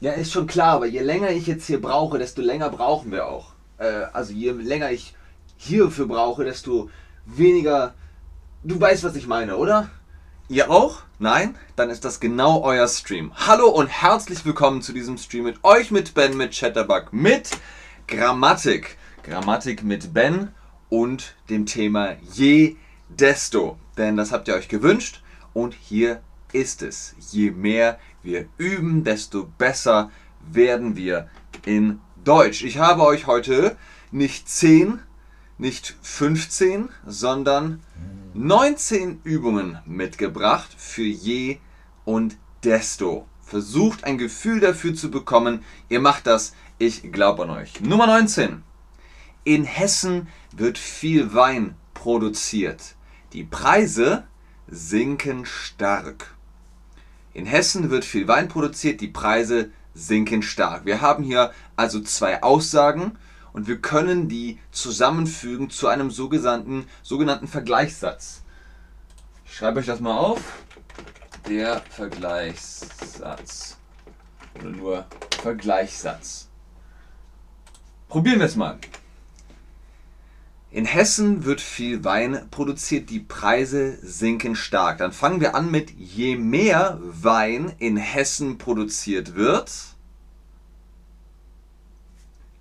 Ja, ist schon klar, aber je länger ich jetzt hier brauche, desto länger brauchen wir auch. Äh, also je länger ich hierfür brauche, desto weniger. Du weißt, was ich meine, oder? Ihr auch? Nein? Dann ist das genau euer Stream. Hallo und herzlich willkommen zu diesem Stream mit euch, mit Ben, mit Chatterbug, mit Grammatik. Grammatik mit Ben und dem Thema je desto. Denn das habt ihr euch gewünscht und hier ist es. Je mehr wir üben, desto besser werden wir in Deutsch. Ich habe euch heute nicht 10, nicht 15, sondern 19 Übungen mitgebracht für je und desto. Versucht ein Gefühl dafür zu bekommen. Ihr macht das. Ich glaube an euch. Nummer 19. In Hessen wird viel Wein produziert. Die Preise sinken stark. In Hessen wird viel Wein produziert, die Preise sinken stark. Wir haben hier also zwei Aussagen und wir können die zusammenfügen zu einem sogenannten, sogenannten Vergleichssatz. Ich schreibe euch das mal auf. Der Vergleichssatz. Oder nur Vergleichssatz. Probieren wir es mal. In Hessen wird viel Wein produziert, die Preise sinken stark. Dann fangen wir an mit je mehr Wein in Hessen produziert wird.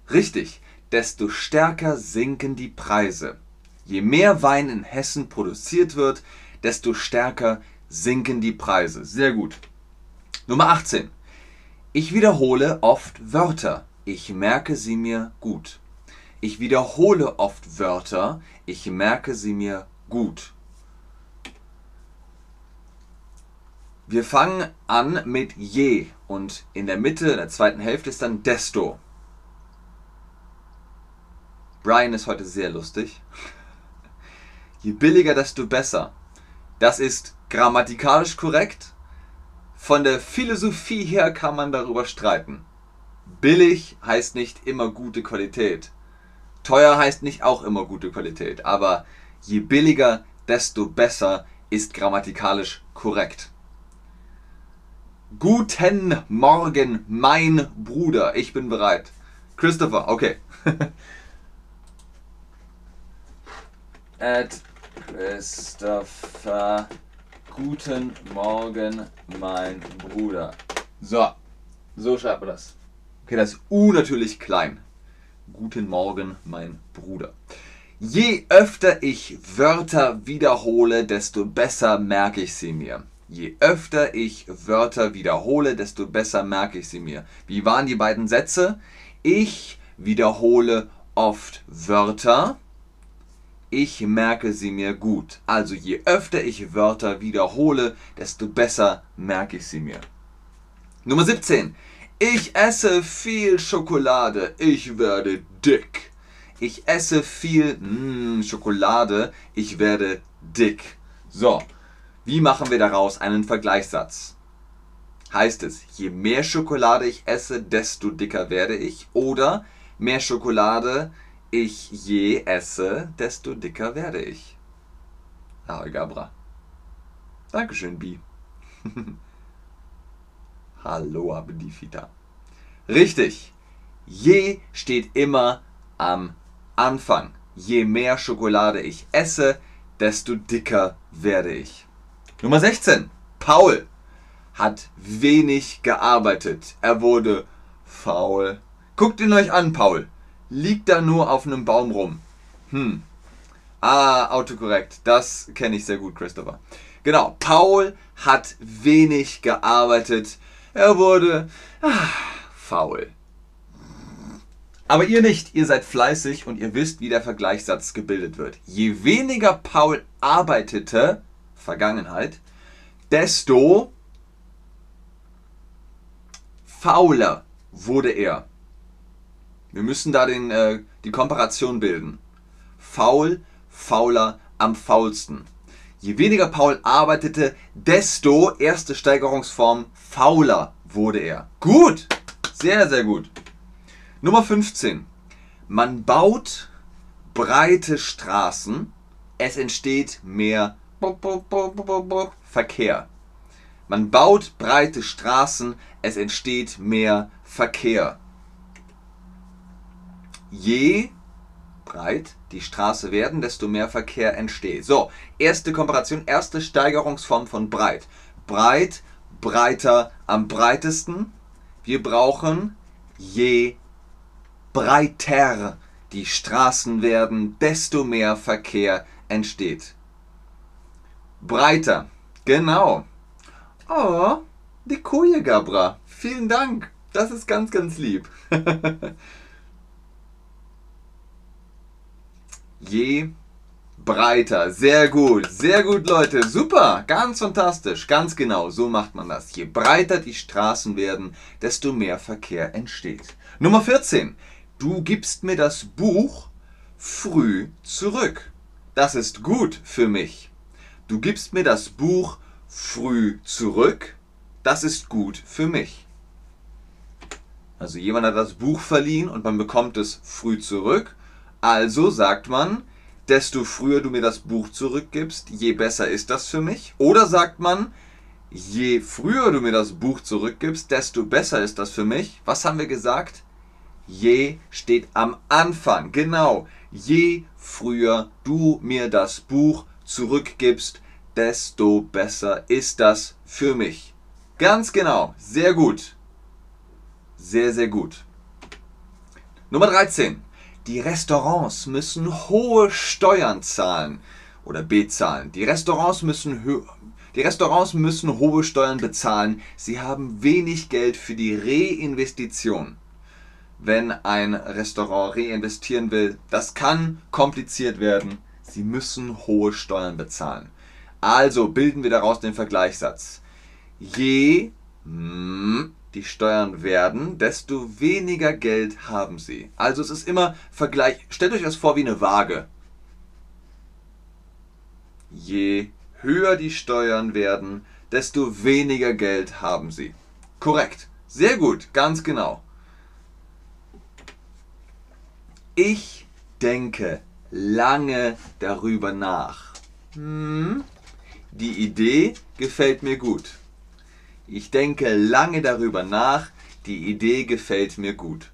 Richtig, desto stärker sinken die Preise. Je mehr Wein in Hessen produziert wird, desto stärker sinken die Preise. Sehr gut. Nummer 18. Ich wiederhole oft Wörter. Ich merke sie mir gut. Ich wiederhole oft Wörter, ich merke sie mir gut. Wir fangen an mit je und in der Mitte, in der zweiten Hälfte ist dann desto. Brian ist heute sehr lustig. Je billiger, desto besser. Das ist grammatikalisch korrekt. Von der Philosophie her kann man darüber streiten. Billig heißt nicht immer gute Qualität. Teuer heißt nicht auch immer gute Qualität, aber je billiger, desto besser ist grammatikalisch korrekt. Guten Morgen, mein Bruder. Ich bin bereit. Christopher, okay. At Christopher. Guten Morgen, mein Bruder. So, so schreibt man das. Okay, das U natürlich klein. Guten Morgen, mein Bruder. Je öfter ich Wörter wiederhole, desto besser merke ich sie mir. Je öfter ich Wörter wiederhole, desto besser merke ich sie mir. Wie waren die beiden Sätze? Ich wiederhole oft Wörter. Ich merke sie mir gut. Also je öfter ich Wörter wiederhole, desto besser merke ich sie mir. Nummer 17. Ich esse viel Schokolade, ich werde dick. Ich esse viel mm, Schokolade, ich werde dick. So, wie machen wir daraus einen Vergleichssatz? Heißt es, je mehr Schokolade ich esse, desto dicker werde ich? Oder mehr Schokolade ich je esse, desto dicker werde ich? Ah, Gabra. Dankeschön, Bi. Hallo Abdifita. Richtig. Je steht immer am Anfang. Je mehr Schokolade ich esse, desto dicker werde ich. Nummer 16. Paul hat wenig gearbeitet. Er wurde faul. Guckt ihn euch an, Paul. Liegt da nur auf einem Baum rum. Hm. Ah, autokorrekt. Das kenne ich sehr gut, Christopher. Genau, Paul hat wenig gearbeitet. Er wurde ah, faul. Aber ihr nicht, ihr seid fleißig und ihr wisst, wie der Vergleichssatz gebildet wird. Je weniger Paul arbeitete, Vergangenheit, desto fauler wurde er. Wir müssen da den, äh, die Komparation bilden. Faul, fauler, am faulsten. Je weniger Paul arbeitete, desto erste Steigerungsform fauler wurde er. Gut, sehr, sehr gut. Nummer 15. Man baut breite Straßen, es entsteht mehr Verkehr. Man baut breite Straßen, es entsteht mehr Verkehr. Je breit die Straße werden, desto mehr Verkehr entsteht. So, erste Komparation, erste Steigerungsform von breit. Breit, breiter, am breitesten. Wir brauchen je breiter die Straßen werden, desto mehr Verkehr entsteht. Breiter, genau. Oh, die Koje, Gabra. Vielen Dank. Das ist ganz, ganz lieb. Je breiter. Sehr gut. Sehr gut, Leute. Super. Ganz fantastisch. Ganz genau. So macht man das. Je breiter die Straßen werden, desto mehr Verkehr entsteht. Nummer 14. Du gibst mir das Buch früh zurück. Das ist gut für mich. Du gibst mir das Buch früh zurück. Das ist gut für mich. Also jemand hat das Buch verliehen und man bekommt es früh zurück. Also sagt man, desto früher du mir das Buch zurückgibst, je besser ist das für mich. Oder sagt man, je früher du mir das Buch zurückgibst, desto besser ist das für mich. Was haben wir gesagt? Je steht am Anfang. Genau. Je früher du mir das Buch zurückgibst, desto besser ist das für mich. Ganz genau. Sehr gut. Sehr, sehr gut. Nummer 13. Die Restaurants müssen hohe Steuern zahlen oder bezahlen. Die Restaurants müssen die Restaurants müssen hohe Steuern bezahlen. Sie haben wenig Geld für die Reinvestition wenn ein Restaurant reinvestieren will. Das kann kompliziert werden. Sie müssen hohe Steuern bezahlen. Also bilden wir daraus den Vergleichssatz. Je die Steuern werden, desto weniger Geld haben sie. Also es ist immer Vergleich. Stellt euch das vor wie eine Waage. Je höher die Steuern werden, desto weniger Geld haben sie. Korrekt. Sehr gut, ganz genau. Ich denke lange darüber nach. Hm, die Idee gefällt mir gut. Ich denke lange darüber nach. Die Idee gefällt mir gut.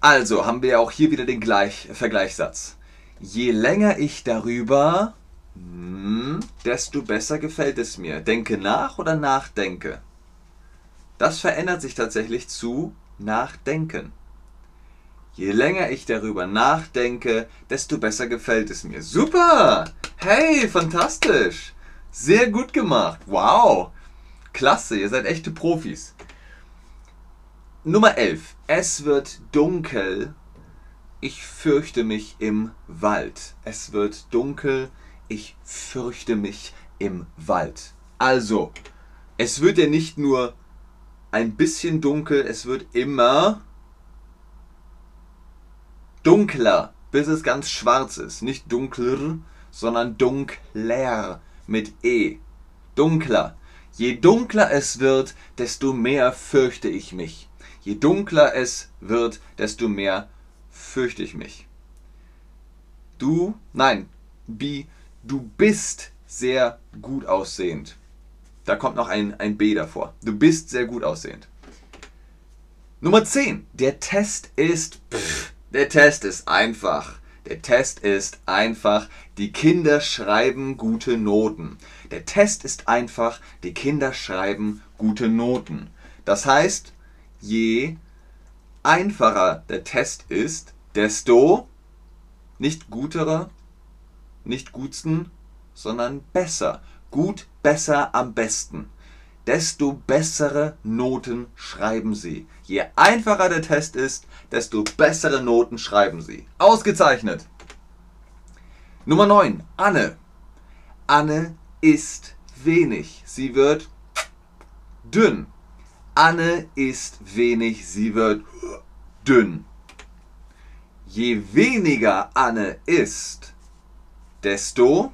Also haben wir auch hier wieder den Gleich Vergleichssatz. Je länger ich darüber, hm, desto besser gefällt es mir. Denke nach oder nachdenke. Das verändert sich tatsächlich zu nachdenken. Je länger ich darüber nachdenke, desto besser gefällt es mir. Super! Hey, fantastisch! Sehr gut gemacht. Wow! Klasse, ihr seid echte Profis. Nummer 11. Es wird dunkel. Ich fürchte mich im Wald. Es wird dunkel. Ich fürchte mich im Wald. Also, es wird ja nicht nur ein bisschen dunkel, es wird immer dunkler, bis es ganz schwarz ist. Nicht dunkler, sondern dunkler mit E. Dunkler. Je dunkler es wird, desto mehr fürchte ich mich. Je dunkler es wird, desto mehr fürchte ich mich. Du, nein, Bi, du bist sehr gut aussehend. Da kommt noch ein, ein B davor. Du bist sehr gut aussehend. Nummer 10. Der Test ist pff, der Test ist einfach. Der Test ist einfach. Die Kinder schreiben gute Noten. Der Test ist einfach. Die Kinder schreiben gute Noten. Das heißt, je einfacher der Test ist, desto nicht gutere, nicht gutsten, sondern besser. Gut, besser, am besten desto bessere Noten schreiben Sie. Je einfacher der Test ist, desto bessere Noten schreiben Sie. Ausgezeichnet. Nummer 9. Anne. Anne isst wenig. Sie wird dünn. Anne isst wenig. Sie wird dünn. Je weniger Anne isst, desto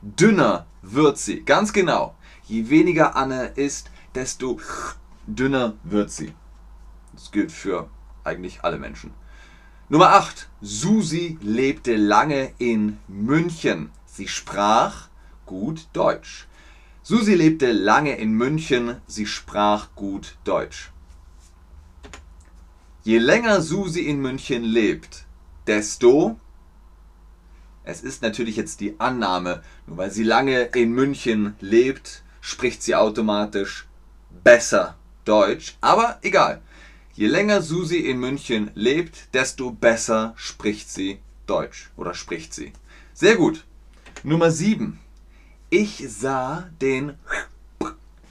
dünner wird sie. Ganz genau. Je weniger Anne isst, desto dünner wird sie. Das gilt für eigentlich alle Menschen. Nummer 8. Susi lebte lange in München. Sie sprach gut Deutsch. Susi lebte lange in München, sie sprach gut Deutsch. Je länger Susi in München lebt, desto es ist natürlich jetzt die Annahme, nur weil sie lange in München lebt, spricht sie automatisch besser Deutsch. Aber egal. Je länger Susi in München lebt, desto besser spricht sie Deutsch oder spricht sie. Sehr gut. Nummer 7. Ich sah den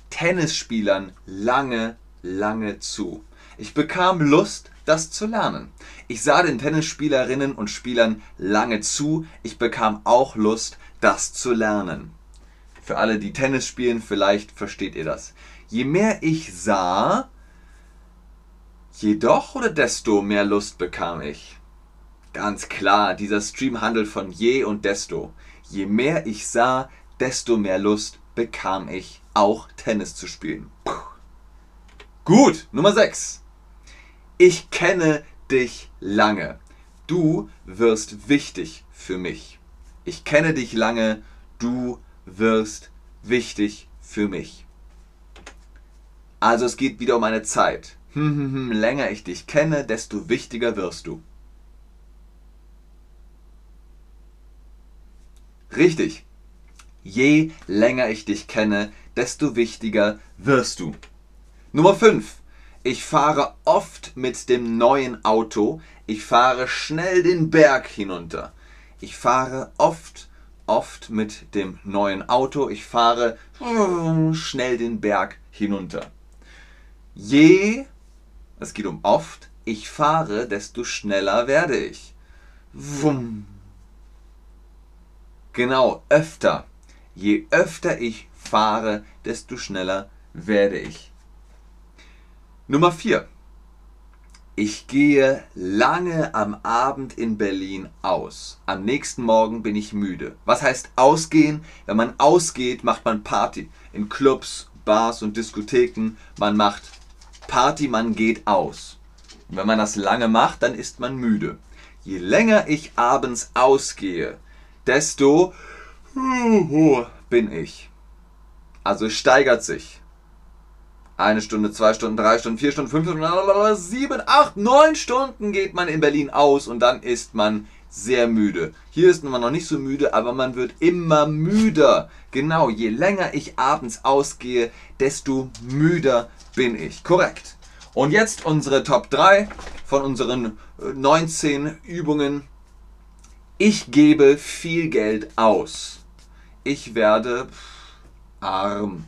Tennisspielern lange, lange zu. Ich bekam Lust, das zu lernen. Ich sah den Tennisspielerinnen und Spielern lange zu. Ich bekam auch Lust, das zu lernen. Für alle, die Tennis spielen, vielleicht versteht ihr das. Je mehr ich sah, jedoch oder desto mehr Lust bekam ich. Ganz klar, dieser Stream handelt von je und desto. Je mehr ich sah, desto mehr Lust bekam ich, auch Tennis zu spielen. Puh. Gut, Nummer 6. Ich kenne dich lange. Du wirst wichtig für mich. Ich kenne dich lange. Du wirst wichtig für mich. Also es geht wieder um eine Zeit. Hm, hm, hm, länger ich dich kenne, desto wichtiger wirst du. Richtig. Je länger ich dich kenne, desto wichtiger wirst du. Nummer 5. Ich fahre oft mit dem neuen Auto. Ich fahre schnell den Berg hinunter. Ich fahre oft, oft mit dem neuen Auto. Ich fahre schnell den Berg hinunter. Je, es geht um oft, ich fahre, desto schneller werde ich. Wumm. Genau, öfter. Je öfter ich fahre, desto schneller werde ich. Nummer 4. Ich gehe lange am Abend in Berlin aus. Am nächsten Morgen bin ich müde. Was heißt ausgehen? Wenn man ausgeht, macht man Party. In Clubs, Bars und Diskotheken. Man macht Party, man geht aus. Und wenn man das lange macht, dann ist man müde. Je länger ich abends ausgehe, desto bin ich. Also steigert sich. Eine Stunde, zwei Stunden, drei Stunden, vier Stunden, fünf Stunden, sieben, acht, neun Stunden geht man in Berlin aus und dann ist man sehr müde. Hier ist man noch nicht so müde, aber man wird immer müder. Genau, je länger ich abends ausgehe, desto müder bin ich. Korrekt. Und jetzt unsere Top 3 von unseren 19 äh, Übungen. Ich gebe viel Geld aus. Ich werde arm.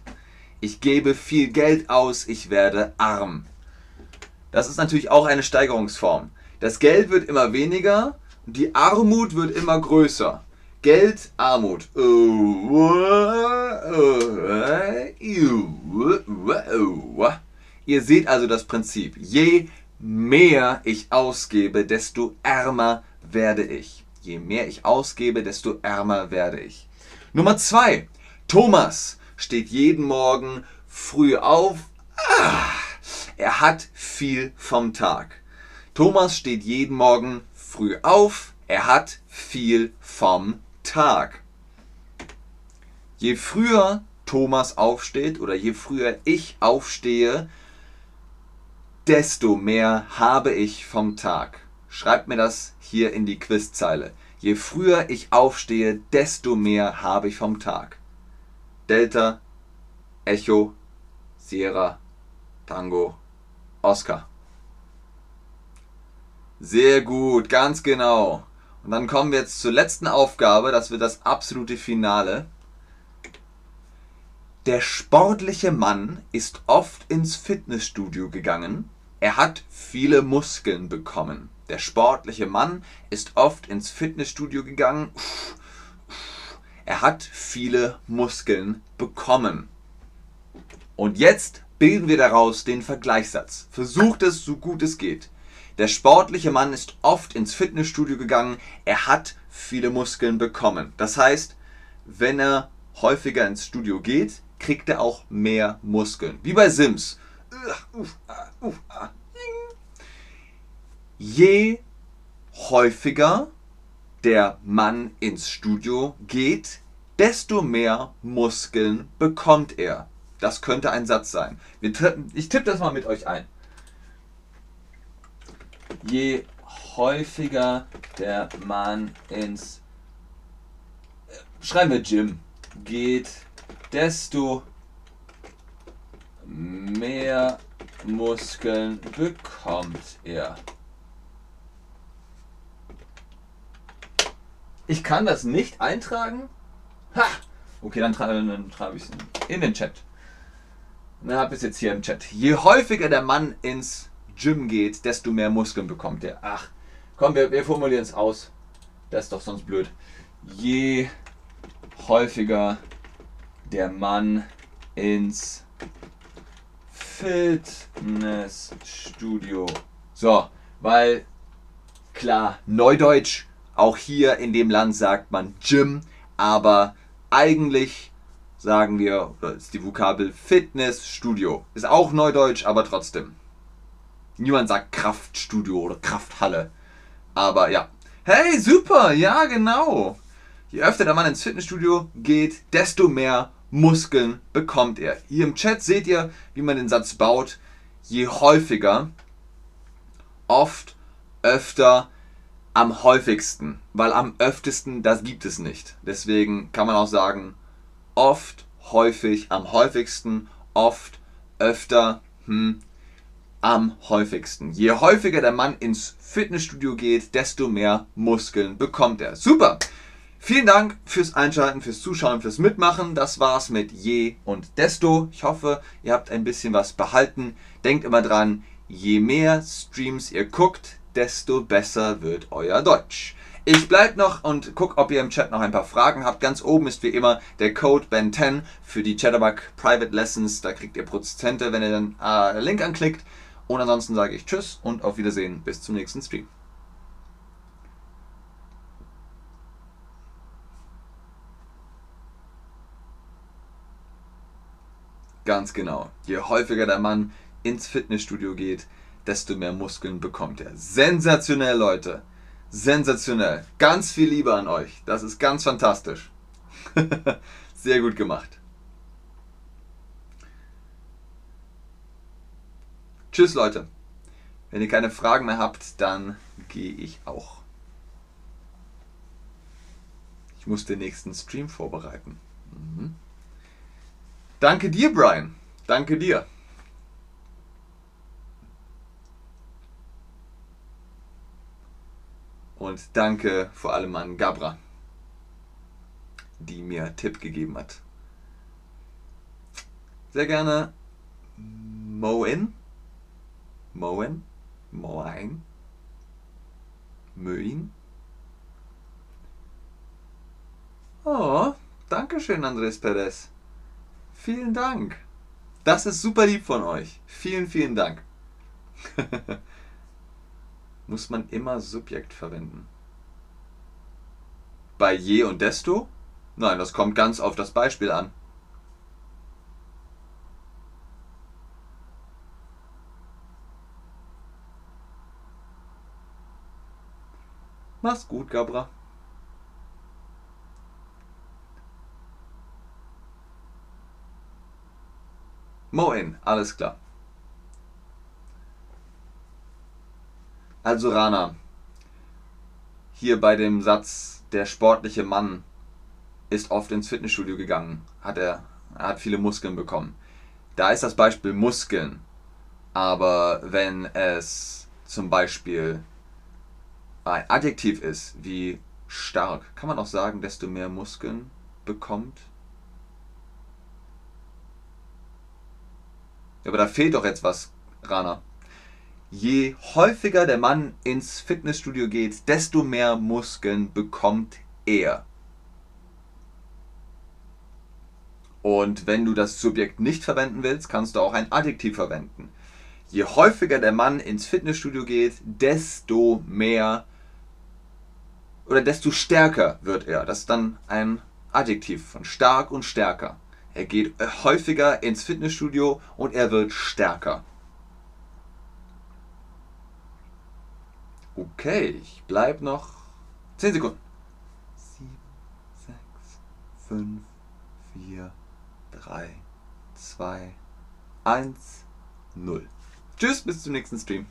Ich gebe viel Geld aus, ich werde arm. Das ist natürlich auch eine Steigerungsform. Das Geld wird immer weniger die Armut wird immer größer. Geld, Armut. Ihr seht also das Prinzip. Je mehr ich ausgebe, desto ärmer werde ich. Je mehr ich ausgebe, desto ärmer werde ich. Nummer zwei. Thomas steht jeden Morgen früh auf. Ah, er hat viel vom Tag. Thomas steht jeden Morgen früh auf. Er hat viel vom Tag. Je früher Thomas aufsteht oder je früher ich aufstehe, desto mehr habe ich vom Tag. Schreibt mir das hier in die Quizzeile. Je früher ich aufstehe, desto mehr habe ich vom Tag. Delta, Echo, Sierra, Tango, Oscar. Sehr gut, ganz genau. Und dann kommen wir jetzt zur letzten Aufgabe, das wird das absolute Finale. Der sportliche Mann ist oft ins Fitnessstudio gegangen. Er hat viele Muskeln bekommen. Der sportliche Mann ist oft ins Fitnessstudio gegangen. Uff, er hat viele Muskeln bekommen. Und jetzt bilden wir daraus den Vergleichssatz. Versucht es so gut es geht. Der sportliche Mann ist oft ins Fitnessstudio gegangen. Er hat viele Muskeln bekommen. Das heißt, wenn er häufiger ins Studio geht, kriegt er auch mehr Muskeln. Wie bei Sims. Je häufiger der Mann ins Studio geht, desto mehr Muskeln bekommt er. Das könnte ein Satz sein. Ich tippe das mal mit euch ein. Je häufiger der Mann ins äh, schreiben wir Gym geht, desto mehr Muskeln bekommt er. Ich kann das nicht eintragen? Ha! Okay, dann, tra dann schreibe ich es in den Chat. Dann habe ich es jetzt hier im Chat. Je häufiger der Mann ins Gym geht, desto mehr Muskeln bekommt er. Ach, komm, wir, wir formulieren es aus. Das ist doch sonst blöd. Je häufiger der Mann ins Fitnessstudio. So, weil klar, Neudeutsch, auch hier in dem Land sagt man Gym, aber eigentlich sagen wir, oder ist die Vokabel Fitnessstudio. Ist auch Neudeutsch, aber trotzdem. Niemand sagt Kraftstudio oder Krafthalle. Aber ja. Hey, super, ja, genau. Je öfter der Mann ins Fitnessstudio geht, desto mehr Muskeln bekommt er. Hier im Chat seht ihr, wie man den Satz baut. Je häufiger, oft, öfter, am häufigsten. Weil am öftesten, das gibt es nicht. Deswegen kann man auch sagen, oft, häufig, am häufigsten, oft, öfter, hm, am häufigsten. Je häufiger der Mann ins Fitnessstudio geht, desto mehr Muskeln bekommt er. Super! Vielen Dank fürs Einschalten, fürs Zuschauen, fürs Mitmachen. Das war's mit Je und Desto. Ich hoffe, ihr habt ein bisschen was behalten. Denkt immer dran, je mehr Streams ihr guckt, desto besser wird euer Deutsch. Ich bleibe noch und guck, ob ihr im Chat noch ein paar Fragen habt. Ganz oben ist wie immer der Code BEN10 für die Chatterbug Private Lessons. Da kriegt ihr Prozente, wenn ihr den äh, Link anklickt. Und ansonsten sage ich Tschüss und auf Wiedersehen. Bis zum nächsten Stream. Ganz genau. Je häufiger der Mann ins Fitnessstudio geht, desto mehr Muskeln bekommt er. Sensationell, Leute. Sensationell. Ganz viel Liebe an euch. Das ist ganz fantastisch. Sehr gut gemacht. Tschüss, Leute. Wenn ihr keine Fragen mehr habt, dann gehe ich auch. Ich muss den nächsten Stream vorbereiten. Mhm. Danke dir, Brian. Danke dir. Und danke vor allem an Gabra, die mir Tipp gegeben hat. Sehr gerne Moin. Moen. Moin. Möin. Oh, danke schön, Andres Perez. Vielen Dank. Das ist super lieb von euch. Vielen, vielen Dank. Muss man immer Subjekt verwenden? Bei je und desto? Nein, das kommt ganz auf das Beispiel an. Mach's gut, Gabra. Moin, alles klar. Also Rana, hier bei dem Satz, der sportliche Mann ist oft ins Fitnessstudio gegangen, hat er, er hat viele Muskeln bekommen. Da ist das Beispiel Muskeln. Aber wenn es zum Beispiel ein Adjektiv ist, wie stark, kann man auch sagen, desto mehr Muskeln bekommt Aber da fehlt doch jetzt was, Rana. Je häufiger der Mann ins Fitnessstudio geht, desto mehr Muskeln bekommt er. Und wenn du das Subjekt nicht verwenden willst, kannst du auch ein Adjektiv verwenden. Je häufiger der Mann ins Fitnessstudio geht, desto mehr oder desto stärker wird er. Das ist dann ein Adjektiv von stark und stärker. Er geht häufiger ins Fitnessstudio und er wird stärker. Okay, ich bleibe noch 10 Sekunden. 7, 6, 5, 4, 3, 2, 1, 0. Tschüss, bis zum nächsten Stream.